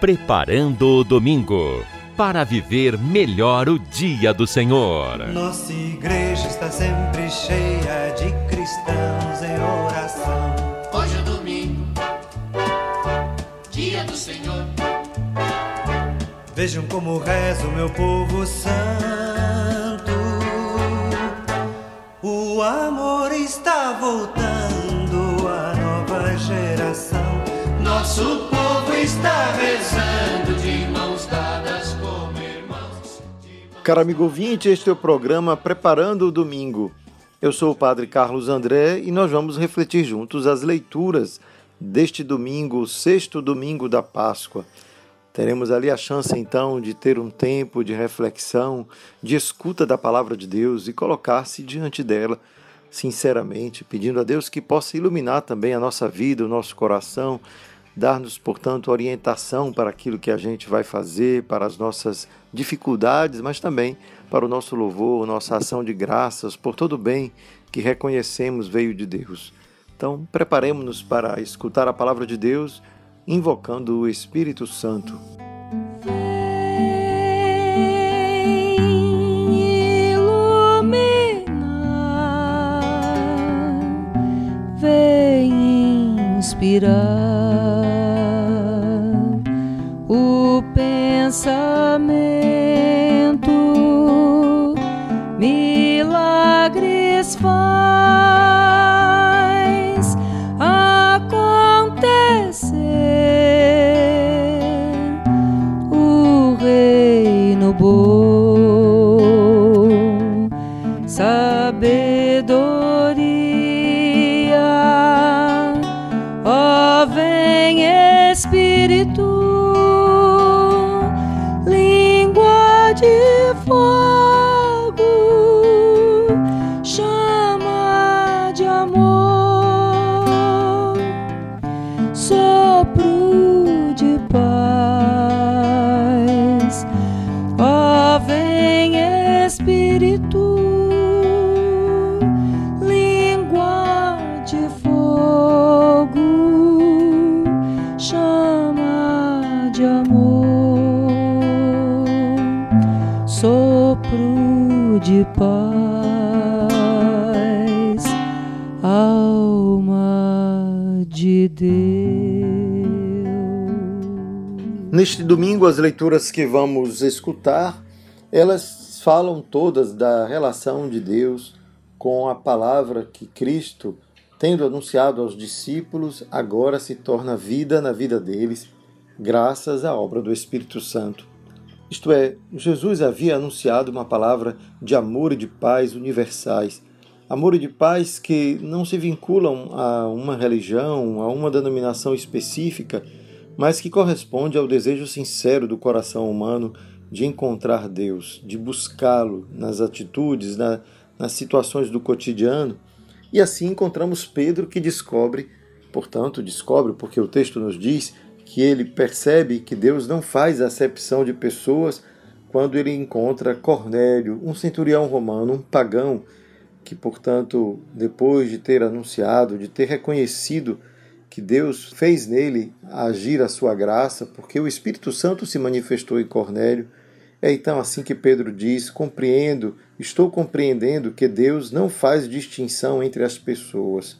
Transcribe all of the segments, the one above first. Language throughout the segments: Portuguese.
Preparando o Domingo para viver melhor o dia do Senhor. Nossa igreja está sempre cheia de cristãos em oração. Hoje é domingo, dia do Senhor. Vejam como reza o meu povo santo. O amor está voltando à nova geração. Nosso povo está rezando de mãos dadas como irmãos. Caro amigo ouvinte, este é o programa Preparando o Domingo. Eu sou o Padre Carlos André e nós vamos refletir juntos as leituras deste domingo, sexto domingo da Páscoa. Teremos ali a chance então de ter um tempo de reflexão, de escuta da palavra de Deus e colocar-se diante dela sinceramente, pedindo a Deus que possa iluminar também a nossa vida, o nosso coração, dar-nos, portanto, orientação para aquilo que a gente vai fazer, para as nossas dificuldades, mas também para o nosso louvor, nossa ação de graças por todo o bem que reconhecemos veio de Deus. Então, preparemos-nos para escutar a palavra de Deus invocando o Espírito Santo. Vem pensamento, paz, alma de Deus. Neste domingo, as leituras que vamos escutar, elas falam todas da relação de Deus com a palavra que Cristo, tendo anunciado aos discípulos, agora se torna vida na vida deles, graças à obra do Espírito Santo. Isto é, Jesus havia anunciado uma palavra de amor e de paz universais, amor e de paz que não se vinculam a uma religião, a uma denominação específica, mas que corresponde ao desejo sincero do coração humano de encontrar Deus, de buscá-lo nas atitudes, na, nas situações do cotidiano. E assim encontramos Pedro que descobre, portanto, descobre, porque o texto nos diz que ele percebe que Deus não faz acepção de pessoas quando ele encontra Cornélio, um centurião romano, um pagão, que, portanto, depois de ter anunciado, de ter reconhecido que Deus fez nele agir a sua graça, porque o Espírito Santo se manifestou em Cornélio. É então assim que Pedro diz: compreendo, estou compreendendo que Deus não faz distinção entre as pessoas.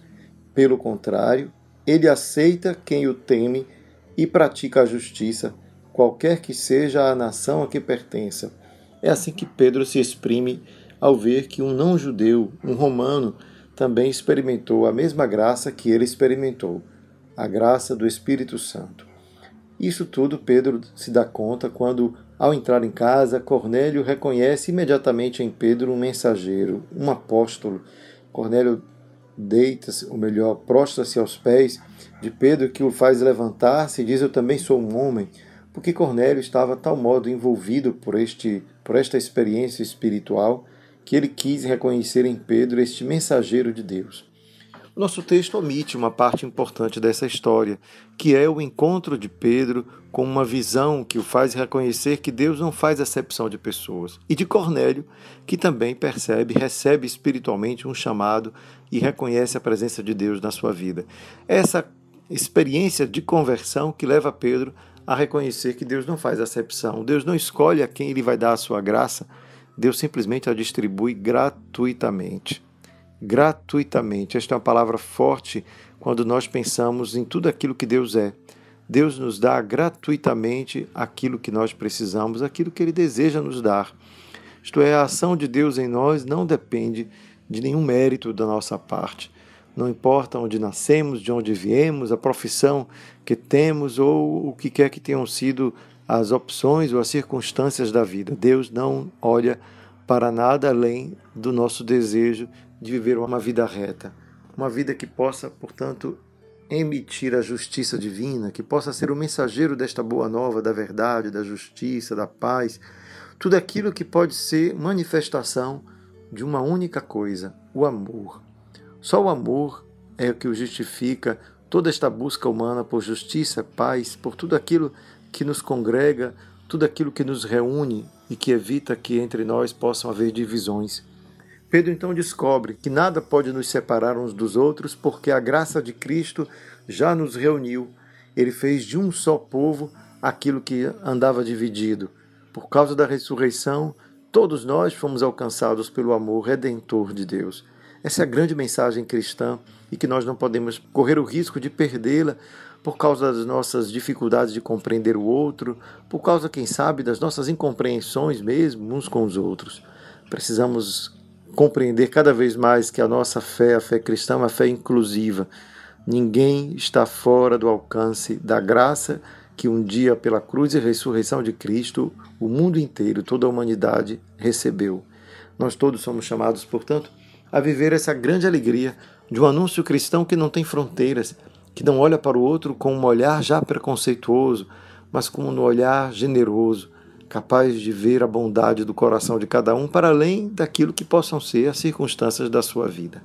Pelo contrário, ele aceita quem o teme e pratica a justiça, qualquer que seja a nação a que pertença. É assim que Pedro se exprime ao ver que um não-judeu, um romano, também experimentou a mesma graça que ele experimentou, a graça do Espírito Santo. Isso tudo Pedro se dá conta quando, ao entrar em casa, Cornélio reconhece imediatamente em Pedro um mensageiro, um apóstolo. Cornélio deita-se, ou melhor, prostra-se aos pés de Pedro, que o faz levantar-se e diz: Eu também sou um homem, porque Cornélio estava tal modo envolvido por, este, por esta experiência espiritual que ele quis reconhecer em Pedro este mensageiro de Deus. Nosso texto omite uma parte importante dessa história, que é o encontro de Pedro com uma visão que o faz reconhecer que Deus não faz acepção de pessoas, e de Cornélio, que também percebe, recebe espiritualmente um chamado e reconhece a presença de Deus na sua vida. Essa experiência de conversão que leva Pedro a reconhecer que Deus não faz acepção. Deus não escolhe a quem Ele vai dar a sua graça, Deus simplesmente a distribui gratuitamente. Gratuitamente. Esta é uma palavra forte quando nós pensamos em tudo aquilo que Deus é. Deus nos dá gratuitamente aquilo que nós precisamos, aquilo que Ele deseja nos dar. Isto é, a ação de Deus em nós não depende de nenhum mérito da nossa parte. Não importa onde nascemos, de onde viemos, a profissão que temos ou o que quer que tenham sido as opções ou as circunstâncias da vida. Deus não olha para nada além do nosso desejo de viver uma vida reta, uma vida que possa, portanto, emitir a justiça divina, que possa ser o mensageiro desta boa nova da verdade, da justiça, da paz, tudo aquilo que pode ser manifestação de uma única coisa, o amor. Só o amor é o que o justifica toda esta busca humana por justiça, paz, por tudo aquilo que nos congrega, tudo aquilo que nos reúne e que evita que entre nós possam haver divisões. Pedro então descobre que nada pode nos separar uns dos outros, porque a graça de Cristo já nos reuniu. Ele fez de um só povo aquilo que andava dividido. Por causa da ressurreição, todos nós fomos alcançados pelo amor redentor de Deus. Essa é a grande mensagem cristã e que nós não podemos correr o risco de perdê-la por causa das nossas dificuldades de compreender o outro, por causa, quem sabe, das nossas incompreensões mesmo uns com os outros. Precisamos compreender cada vez mais que a nossa fé, a fé cristã, é uma fé inclusiva. Ninguém está fora do alcance da graça que um dia, pela cruz e ressurreição de Cristo, o mundo inteiro, toda a humanidade recebeu. Nós todos somos chamados, portanto, a viver essa grande alegria de um anúncio cristão que não tem fronteiras, que não olha para o outro com um olhar já preconceituoso, mas com um olhar generoso, capaz de ver a bondade do coração de cada um para além daquilo que possam ser as circunstâncias da sua vida.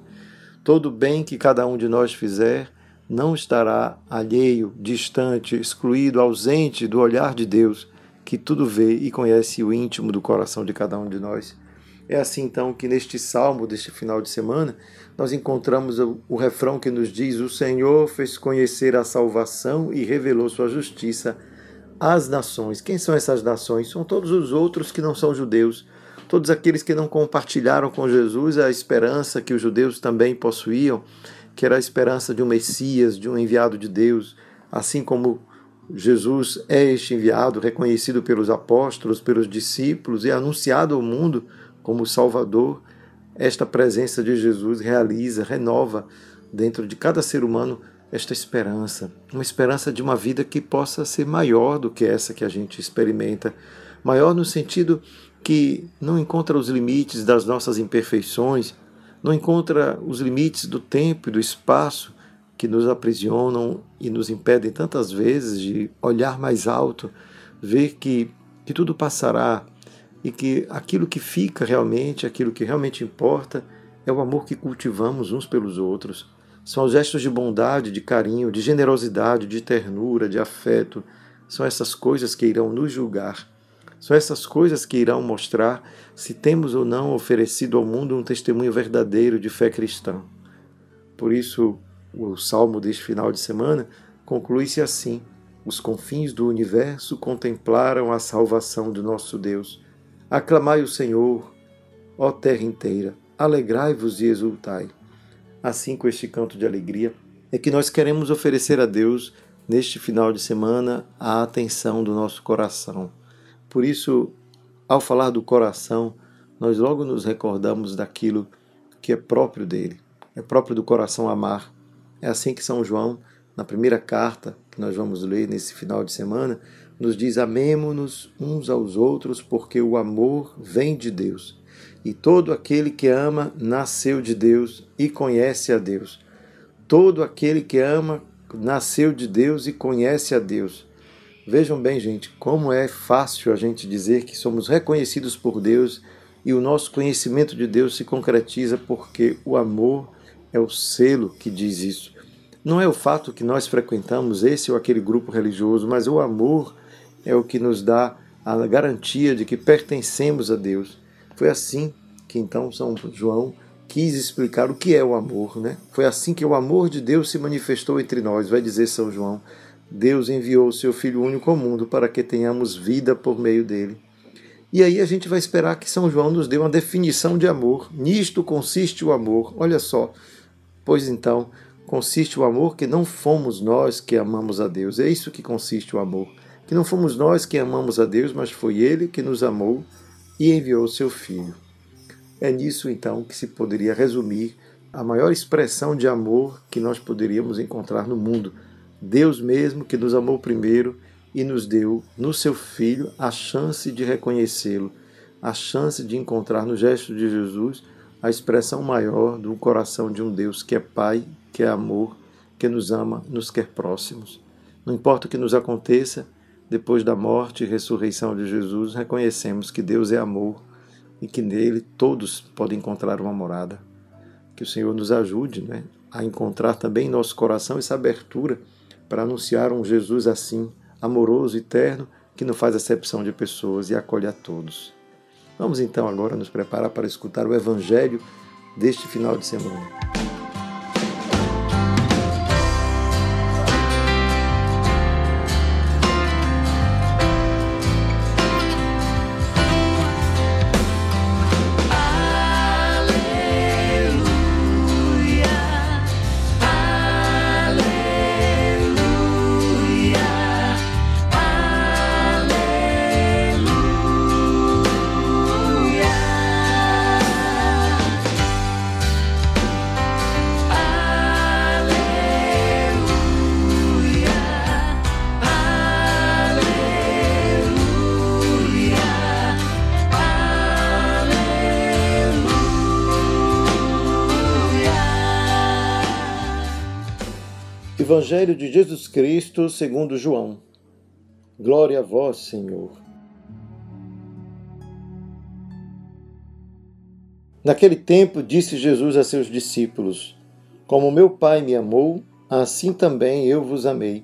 Todo bem que cada um de nós fizer não estará alheio, distante, excluído, ausente do olhar de Deus, que tudo vê e conhece o íntimo do coração de cada um de nós. É assim então que neste salmo deste final de semana nós encontramos o, o, refrão que nos diz: O Senhor fez conhecer a salvação e revelou sua justiça às nações. Quem são essas nações? São todos os outros que não são judeus, todos aqueles que não compartilharam com Jesus a esperança que os judeus também possuíam, que era a esperança de um Messias, de um enviado de Deus, assim como Jesus é este enviado, reconhecido pelos apóstolos, pelos discípulos e anunciado ao mundo como Salvador, esta presença de Jesus realiza, renova dentro de cada ser humano esta esperança, uma esperança de uma vida que possa ser maior do que essa que a gente experimenta, maior no sentido que não encontra os limites das nossas imperfeições, não encontra os limites do tempo e do espaço que nos aprisionam e nos impedem tantas vezes de olhar mais alto, ver que, que tudo passará, e que aquilo que fica realmente, aquilo que realmente importa, é o amor que cultivamos uns pelos outros. São os gestos de bondade, de carinho, de generosidade, de ternura, de afeto. São essas coisas que irão nos julgar. São essas coisas que irão mostrar se temos ou não oferecido ao mundo um testemunho verdadeiro de fé cristã. Por isso, o salmo deste final de semana conclui-se assim: Os confins do universo contemplaram a salvação do nosso Deus. Aclamai o Senhor, ó terra inteira, alegrai-vos e exultai. Assim, com este canto de alegria, é que nós queremos oferecer a Deus, neste final de semana, a atenção do nosso coração. Por isso, ao falar do coração, nós logo nos recordamos daquilo que é próprio dele. É próprio do coração amar. É assim que São João, na primeira carta que nós vamos ler nesse final de semana, nos diz: Amemo-nos uns aos outros, porque o amor vem de Deus. E todo aquele que ama nasceu de Deus e conhece a Deus. Todo aquele que ama nasceu de Deus e conhece a Deus. Vejam bem, gente, como é fácil a gente dizer que somos reconhecidos por Deus e o nosso conhecimento de Deus se concretiza porque o amor é o selo que diz isso. Não é o fato que nós frequentamos esse ou aquele grupo religioso, mas o amor é o que nos dá a garantia de que pertencemos a Deus. Foi assim que então São João quis explicar o que é o amor, né? Foi assim que o amor de Deus se manifestou entre nós, vai dizer São João. Deus enviou o seu Filho único ao mundo para que tenhamos vida por meio dele. E aí a gente vai esperar que São João nos dê uma definição de amor. Nisto consiste o amor. Olha só. Pois então, consiste o amor que não fomos nós que amamos a Deus. É isso que consiste o amor. Que não fomos nós que amamos a Deus, mas foi Ele que nos amou e enviou seu Filho. É nisso então que se poderia resumir a maior expressão de amor que nós poderíamos encontrar no mundo. Deus mesmo que nos amou primeiro e nos deu no seu Filho a chance de reconhecê-lo, a chance de encontrar no gesto de Jesus a expressão maior do coração de um Deus que é Pai, que é amor, que nos ama, nos quer próximos. Não importa o que nos aconteça, depois da morte e ressurreição de Jesus, reconhecemos que Deus é amor e que nele todos podem encontrar uma morada. Que o Senhor nos ajude né, a encontrar também em nosso coração essa abertura para anunciar um Jesus assim, amoroso e terno, que não faz acepção de pessoas e acolhe a todos. Vamos então agora nos preparar para escutar o Evangelho deste final de semana. Evangelho de Jesus Cristo segundo João. Glória a vós, Senhor. Naquele tempo disse Jesus a seus discípulos: Como meu Pai me amou, assim também eu vos amei.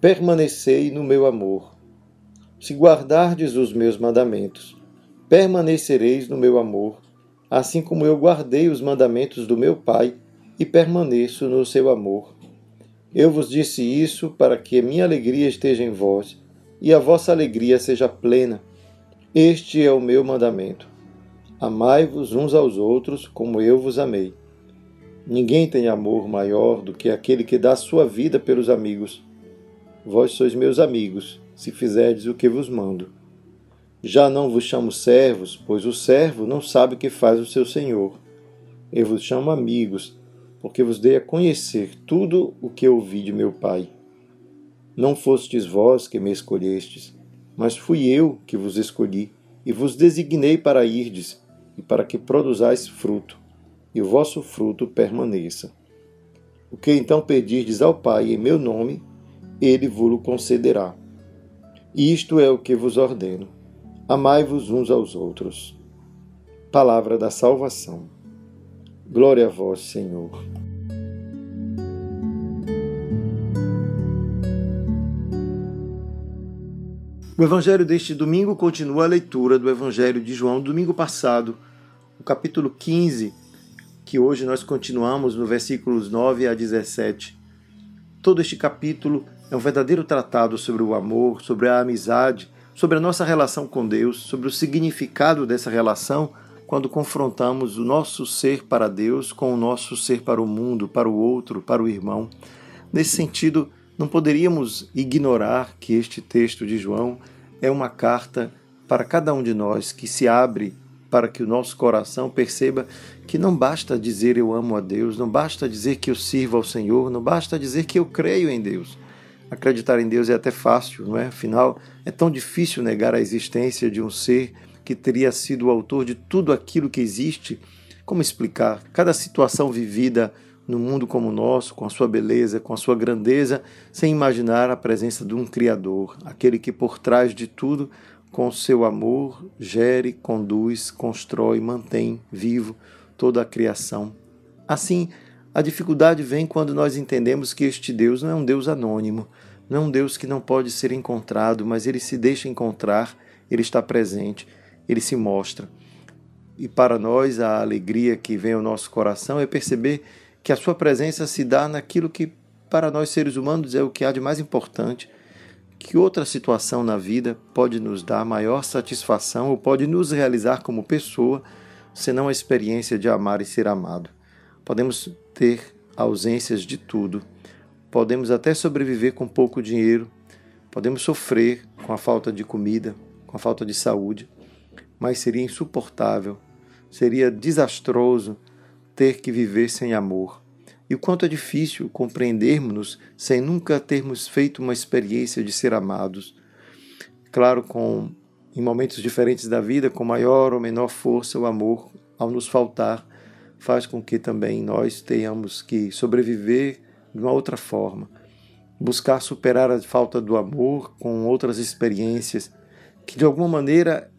Permanecei no meu amor. Se guardardes os meus mandamentos, permanecereis no meu amor, assim como eu guardei os mandamentos do meu Pai e permaneço no seu amor. Eu vos disse isso para que a minha alegria esteja em vós e a vossa alegria seja plena. Este é o meu mandamento. Amai-vos uns aos outros como eu vos amei. Ninguém tem amor maior do que aquele que dá sua vida pelos amigos. Vós sois meus amigos, se fizerdes o que vos mando. Já não vos chamo servos, pois o servo não sabe o que faz o seu senhor. Eu vos chamo amigos, porque vos dei a conhecer tudo o que ouvi de meu Pai. Não fostes vós que me escolhestes, mas fui eu que vos escolhi e vos designei para irdes e para que produzais fruto, e o vosso fruto permaneça. O que então pedirdes ao Pai em meu nome, ele vos concederá. Isto é o que vos ordeno: amai-vos uns aos outros. Palavra da salvação. Glória a vós, Senhor. O evangelho deste domingo continua a leitura do evangelho de João, domingo passado, o capítulo 15, que hoje nós continuamos no versículos 9 a 17. Todo este capítulo é um verdadeiro tratado sobre o amor, sobre a amizade, sobre a nossa relação com Deus, sobre o significado dessa relação quando confrontamos o nosso ser para Deus com o nosso ser para o mundo, para o outro, para o irmão. Nesse sentido, não poderíamos ignorar que este texto de João é uma carta para cada um de nós que se abre para que o nosso coração perceba que não basta dizer eu amo a Deus, não basta dizer que eu sirvo ao Senhor, não basta dizer que eu creio em Deus. Acreditar em Deus é até fácil, não é? Afinal, é tão difícil negar a existência de um ser que teria sido o autor de tudo aquilo que existe, como explicar cada situação vivida no mundo como o nosso, com a sua beleza, com a sua grandeza, sem imaginar a presença de um Criador, aquele que por trás de tudo, com seu amor, gere, conduz, constrói, mantém vivo toda a criação. Assim, a dificuldade vem quando nós entendemos que este Deus não é um Deus anônimo, não é um Deus que não pode ser encontrado, mas ele se deixa encontrar, ele está presente ele se mostra. E para nós, a alegria que vem ao nosso coração é perceber que a sua presença se dá naquilo que para nós seres humanos é o que há de mais importante. Que outra situação na vida pode nos dar maior satisfação ou pode nos realizar como pessoa, senão a experiência de amar e ser amado? Podemos ter ausências de tudo, podemos até sobreviver com pouco dinheiro, podemos sofrer com a falta de comida, com a falta de saúde, mas seria insuportável, seria desastroso ter que viver sem amor. E o quanto é difícil compreendermos-nos sem nunca termos feito uma experiência de ser amados. Claro, com em momentos diferentes da vida, com maior ou menor força, o amor, ao nos faltar, faz com que também nós tenhamos que sobreviver de uma outra forma, buscar superar a falta do amor com outras experiências, que de alguma maneira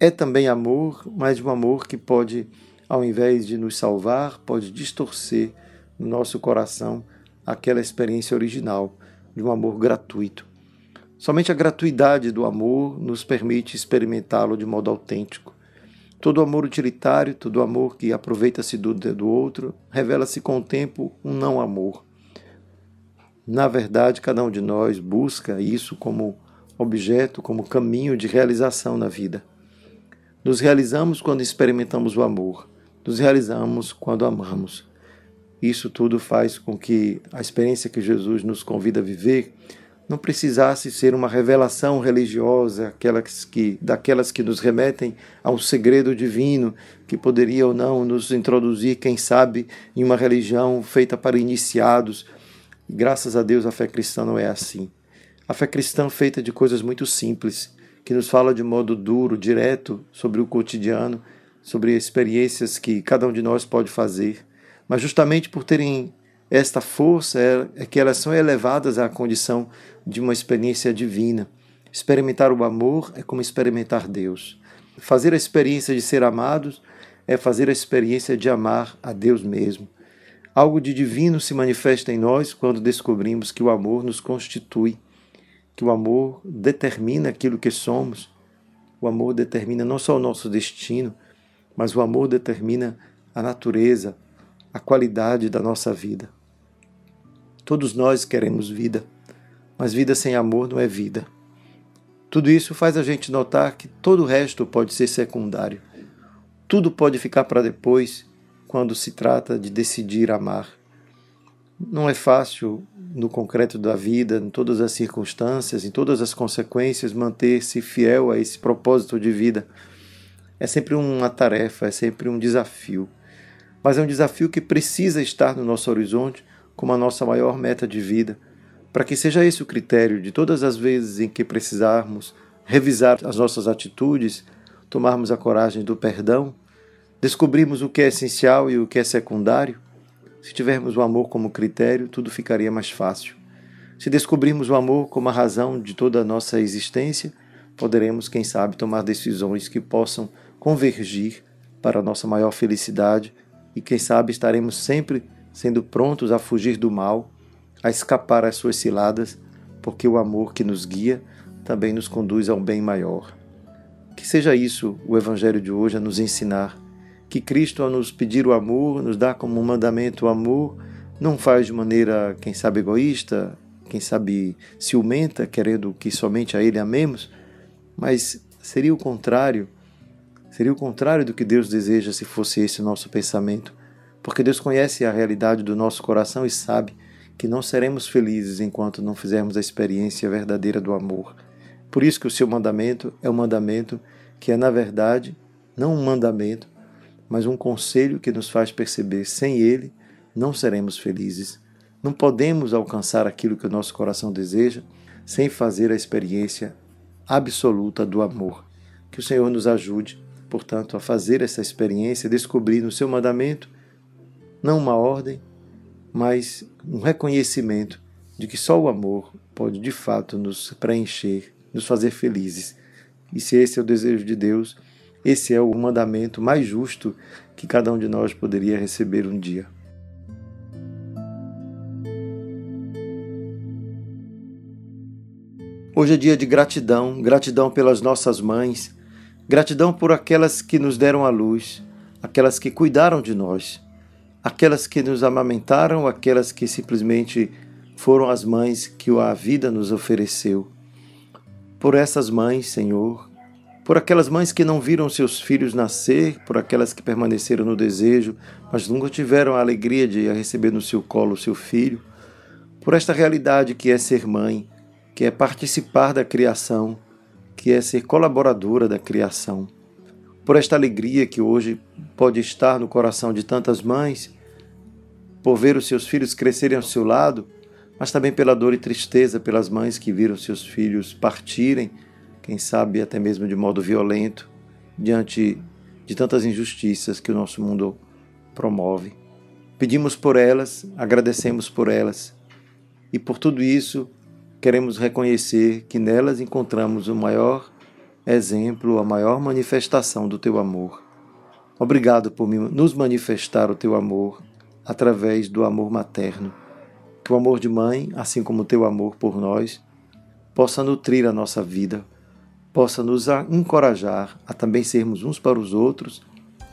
é também amor, mas um amor que pode, ao invés de nos salvar, pode distorcer no nosso coração aquela experiência original de um amor gratuito. Somente a gratuidade do amor nos permite experimentá-lo de modo autêntico. Todo amor utilitário, todo amor que aproveita-se do, do outro, revela-se com o tempo um não amor. Na verdade, cada um de nós busca isso como objeto, como caminho de realização na vida. Nos realizamos quando experimentamos o amor, nos realizamos quando amamos. Isso tudo faz com que a experiência que Jesus nos convida a viver não precisasse ser uma revelação religiosa, aquelas que, daquelas que nos remetem a um segredo divino que poderia ou não nos introduzir, quem sabe, em uma religião feita para iniciados. Graças a Deus a fé cristã não é assim. A fé cristã feita de coisas muito simples, que nos fala de modo duro, direto sobre o cotidiano, sobre experiências que cada um de nós pode fazer mas justamente por terem esta força é, é que elas são elevadas à condição de uma experiência divina. Experimentar o amor é como experimentar Deus. Fazer a experiência de ser amados é fazer a experiência de amar a Deus mesmo. Algo de divino se manifesta em nós quando descobrimos que o amor nos constitui, que o amor determina aquilo que somos. O amor determina não só o nosso destino, mas o amor determina a natureza, a qualidade da nossa vida. Todos nós queremos vida, mas vida sem amor não é vida. Tudo isso faz a gente notar que todo o resto pode ser secundário. Tudo pode ficar para depois quando se trata de decidir amar. Não é fácil, no concreto da vida, em todas as circunstâncias, em todas as consequências, manter-se fiel a esse propósito de vida. É sempre uma tarefa, é sempre um desafio mas é um desafio que precisa estar no nosso horizonte como a nossa maior meta de vida, para que seja esse o critério de todas as vezes em que precisarmos revisar as nossas atitudes, tomarmos a coragem do perdão, descobrirmos o que é essencial e o que é secundário. Se tivermos o amor como critério, tudo ficaria mais fácil. Se descobrirmos o amor como a razão de toda a nossa existência, poderemos, quem sabe, tomar decisões que possam convergir para a nossa maior felicidade e quem sabe estaremos sempre sendo prontos a fugir do mal, a escapar às suas ciladas, porque o amor que nos guia também nos conduz a um bem maior. Que seja isso o Evangelho de hoje a nos ensinar, que Cristo, ao nos pedir o amor, nos dá como mandamento o amor, não faz de maneira, quem sabe, egoísta, quem sabe ciumenta, querendo que somente a Ele amemos, mas seria o contrário Seria o contrário do que Deus deseja se fosse esse o nosso pensamento, porque Deus conhece a realidade do nosso coração e sabe que não seremos felizes enquanto não fizermos a experiência verdadeira do amor. Por isso que o seu mandamento é um mandamento que é, na verdade, não um mandamento, mas um conselho que nos faz perceber sem ele não seremos felizes. Não podemos alcançar aquilo que o nosso coração deseja sem fazer a experiência absoluta do amor. Que o Senhor nos ajude portanto, a fazer essa experiência, descobrir no seu mandamento não uma ordem, mas um reconhecimento de que só o amor pode de fato nos preencher, nos fazer felizes. E se esse é o desejo de Deus, esse é o mandamento mais justo que cada um de nós poderia receber um dia. Hoje é dia de gratidão, gratidão pelas nossas mães, Gratidão por aquelas que nos deram a luz, aquelas que cuidaram de nós, aquelas que nos amamentaram, aquelas que simplesmente foram as mães que a vida nos ofereceu. Por essas mães, Senhor, por aquelas mães que não viram seus filhos nascer, por aquelas que permaneceram no desejo, mas nunca tiveram a alegria de receber no seu colo seu filho, por esta realidade que é ser mãe, que é participar da criação, que é ser colaboradora da criação, por esta alegria que hoje pode estar no coração de tantas mães, por ver os seus filhos crescerem ao seu lado, mas também pela dor e tristeza pelas mães que viram seus filhos partirem, quem sabe até mesmo de modo violento, diante de tantas injustiças que o nosso mundo promove. Pedimos por elas, agradecemos por elas, e por tudo isso queremos reconhecer que nelas encontramos o maior exemplo, a maior manifestação do teu amor. Obrigado por nos manifestar o teu amor através do amor materno. Que o amor de mãe, assim como o teu amor por nós, possa nutrir a nossa vida, possa nos encorajar a também sermos uns para os outros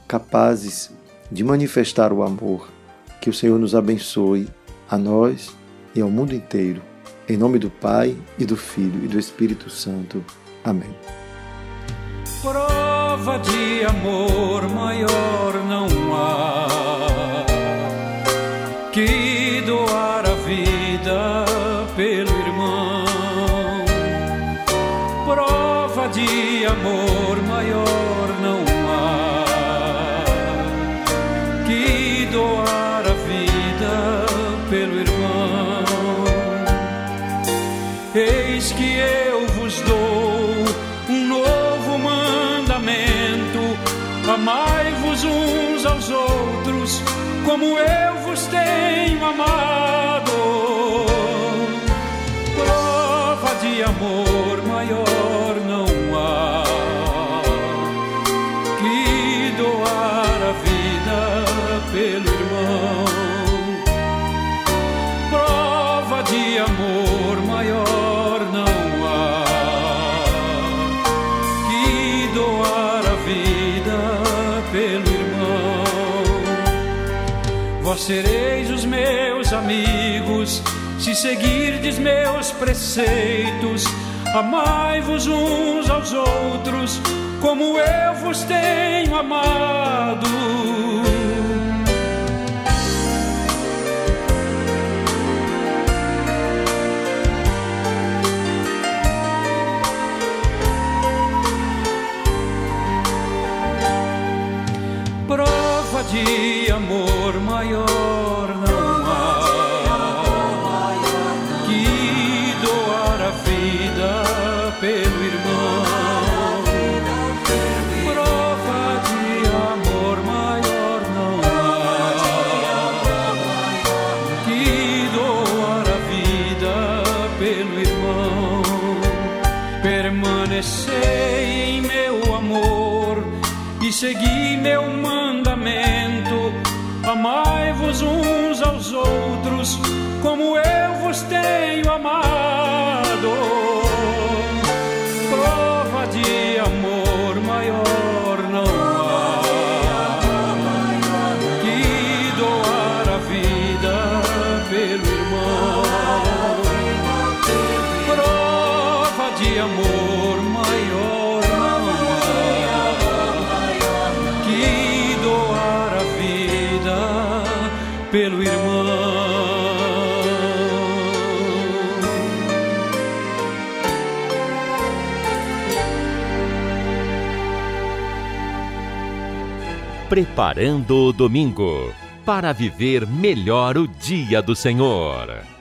capazes de manifestar o amor. Que o Senhor nos abençoe a nós e ao mundo inteiro. Em nome do Pai e do Filho e do Espírito Santo. Amém. Prova de amor maior não como eu sereis os meus amigos se seguirdes meus preceitos. Amai-vos uns aos outros, como eu vos tenho amado. Tenho amado. Preparando o domingo para viver melhor o dia do Senhor.